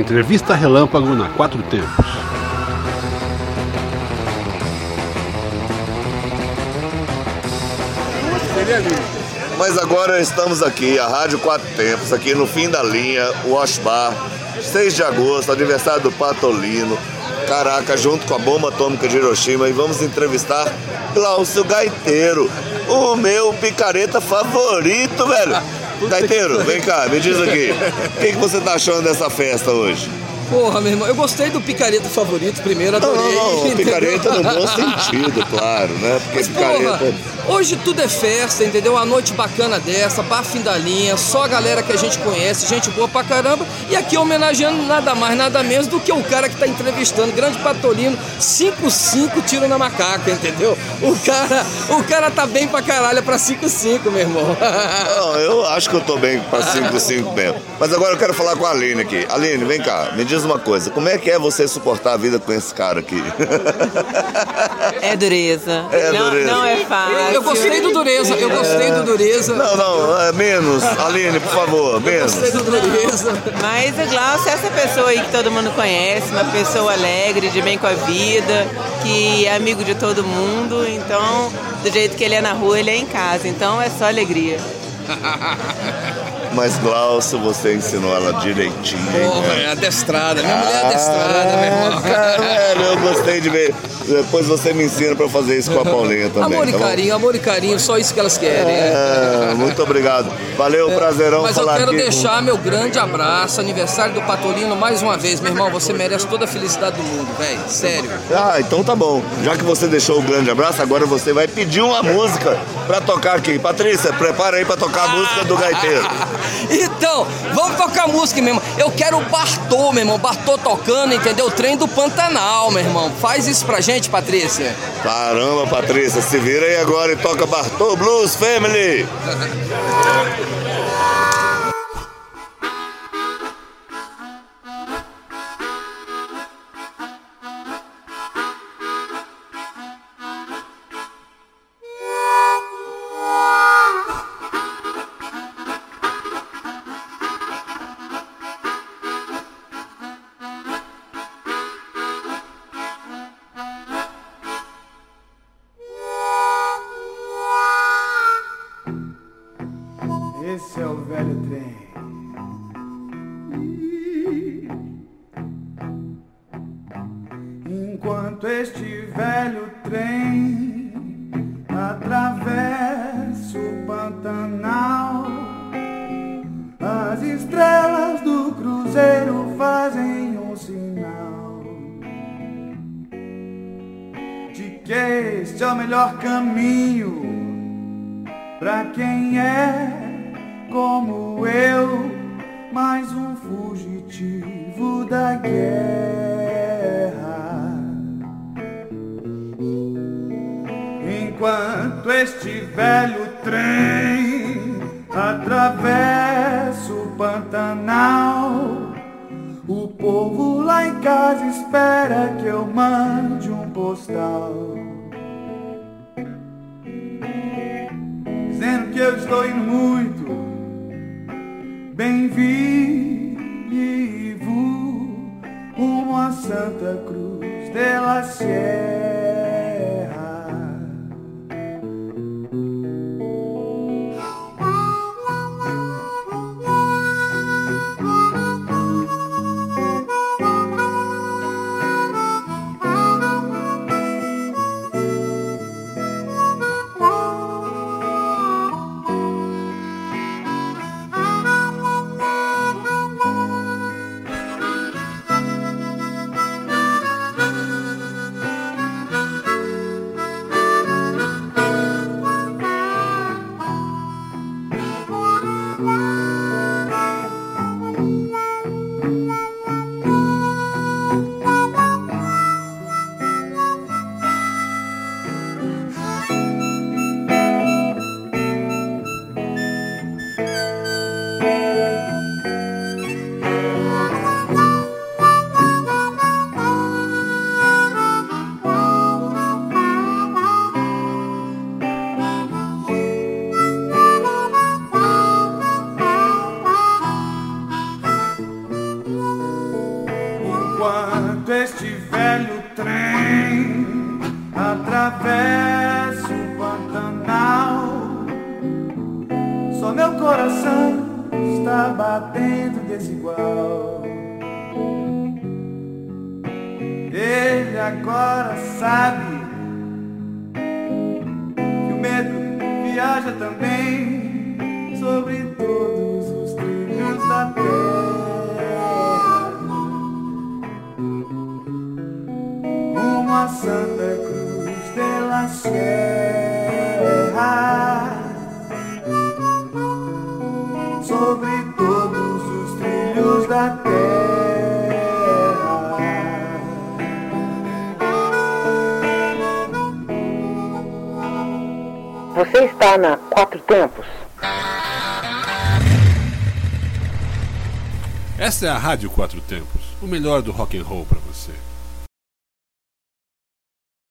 Entrevista Relâmpago na Quatro Tempos. Mas agora estamos aqui, a Rádio Quatro Tempos, aqui no fim da linha, Wash Bar, 6 de agosto, aniversário do Patolino. Caraca, junto com a bomba atômica de Hiroshima e vamos entrevistar Glaucio Gaiteiro, o meu picareta favorito, velho. Gaiteiro, vem cá, me diz aqui, o que, que você tá achando dessa festa hoje? Porra, meu irmão, eu gostei do picareta favorito primeiro, Não, adorei. não, não, entendeu? picareta no bom sentido, claro, né? Porque Mas, porra, picareta. Hoje tudo é festa, entendeu? Uma noite bacana dessa, bar fim da linha, só a galera que a gente conhece, gente boa pra caramba. E aqui homenageando nada mais, nada menos do que o cara que tá entrevistando, grande Patolino, 5-5 tiro na macaca, entendeu? O cara, o cara tá bem pra caralho é pra 5-5, meu irmão. Não, eu acho que eu tô bem pra 5-5 mesmo. Mas agora eu quero falar com a Aline aqui. Aline, vem cá, me diz uma coisa. Como é que é você suportar a vida com esse cara aqui? É dureza. É não, dureza. não é fácil. Eu gostei do Dureza, eu gostei do Dureza. Não, não, é menos. Aline, por favor, menos. Gostei do Dureza. Mas o Glaucio é essa pessoa aí que todo mundo conhece, uma pessoa alegre, de bem com a vida, que é amigo de todo mundo. Então, do jeito que ele é na rua, ele é em casa. Então é só alegria. Mas Glaucio, você ensinou ela direitinho. Porra, é adestrada, minha mulher é adestrada, meu irmão. Velho, eu gostei de ver. Depois você me ensina pra fazer isso com a Paulinha também. Amor e tá carinho, amor e carinho, só isso que elas querem. é. É, muito obrigado. Valeu, prazerão Mas eu quero deixar meu grande abraço, aniversário do Patolino, mais uma vez, meu irmão. Você merece toda a felicidade do mundo, velho. Sério. Ah, então tá bom. Já que você deixou o grande abraço, agora você vai pedir uma música pra tocar aqui. Patrícia, prepara aí pra tocar a música do gaiteiro. Então, vamos tocar música, meu irmão. Eu quero o Bartô, meu irmão. Bartô tocando, entendeu? O trem do Pantanal, meu irmão. Faz isso pra gente, Patrícia. Caramba, Patrícia, se vira aí agora e toca Bartô Blues Family. Enquanto este velho trem atravessa o Pantanal, as estrelas do cruzeiro fazem um sinal de que este é o melhor caminho Pra quem é como eu, mais um fugitivo da guerra. Este velho trem atravessa o Pantanal, o povo lá em casa espera que eu mande um postal. dizendo que eu estou indo muito bem vivo a Santa Cruz de la Sierra. Coração está batendo desigual. Ele agora sabe que o medo viaja também sobre todos os trilhos da terra. Rumo a Santa Cruz de la. Sobre todos os trilhos da terra. Você está na Quatro Tempos. Essa é a Rádio Quatro Tempos, o melhor do rock and roll para você.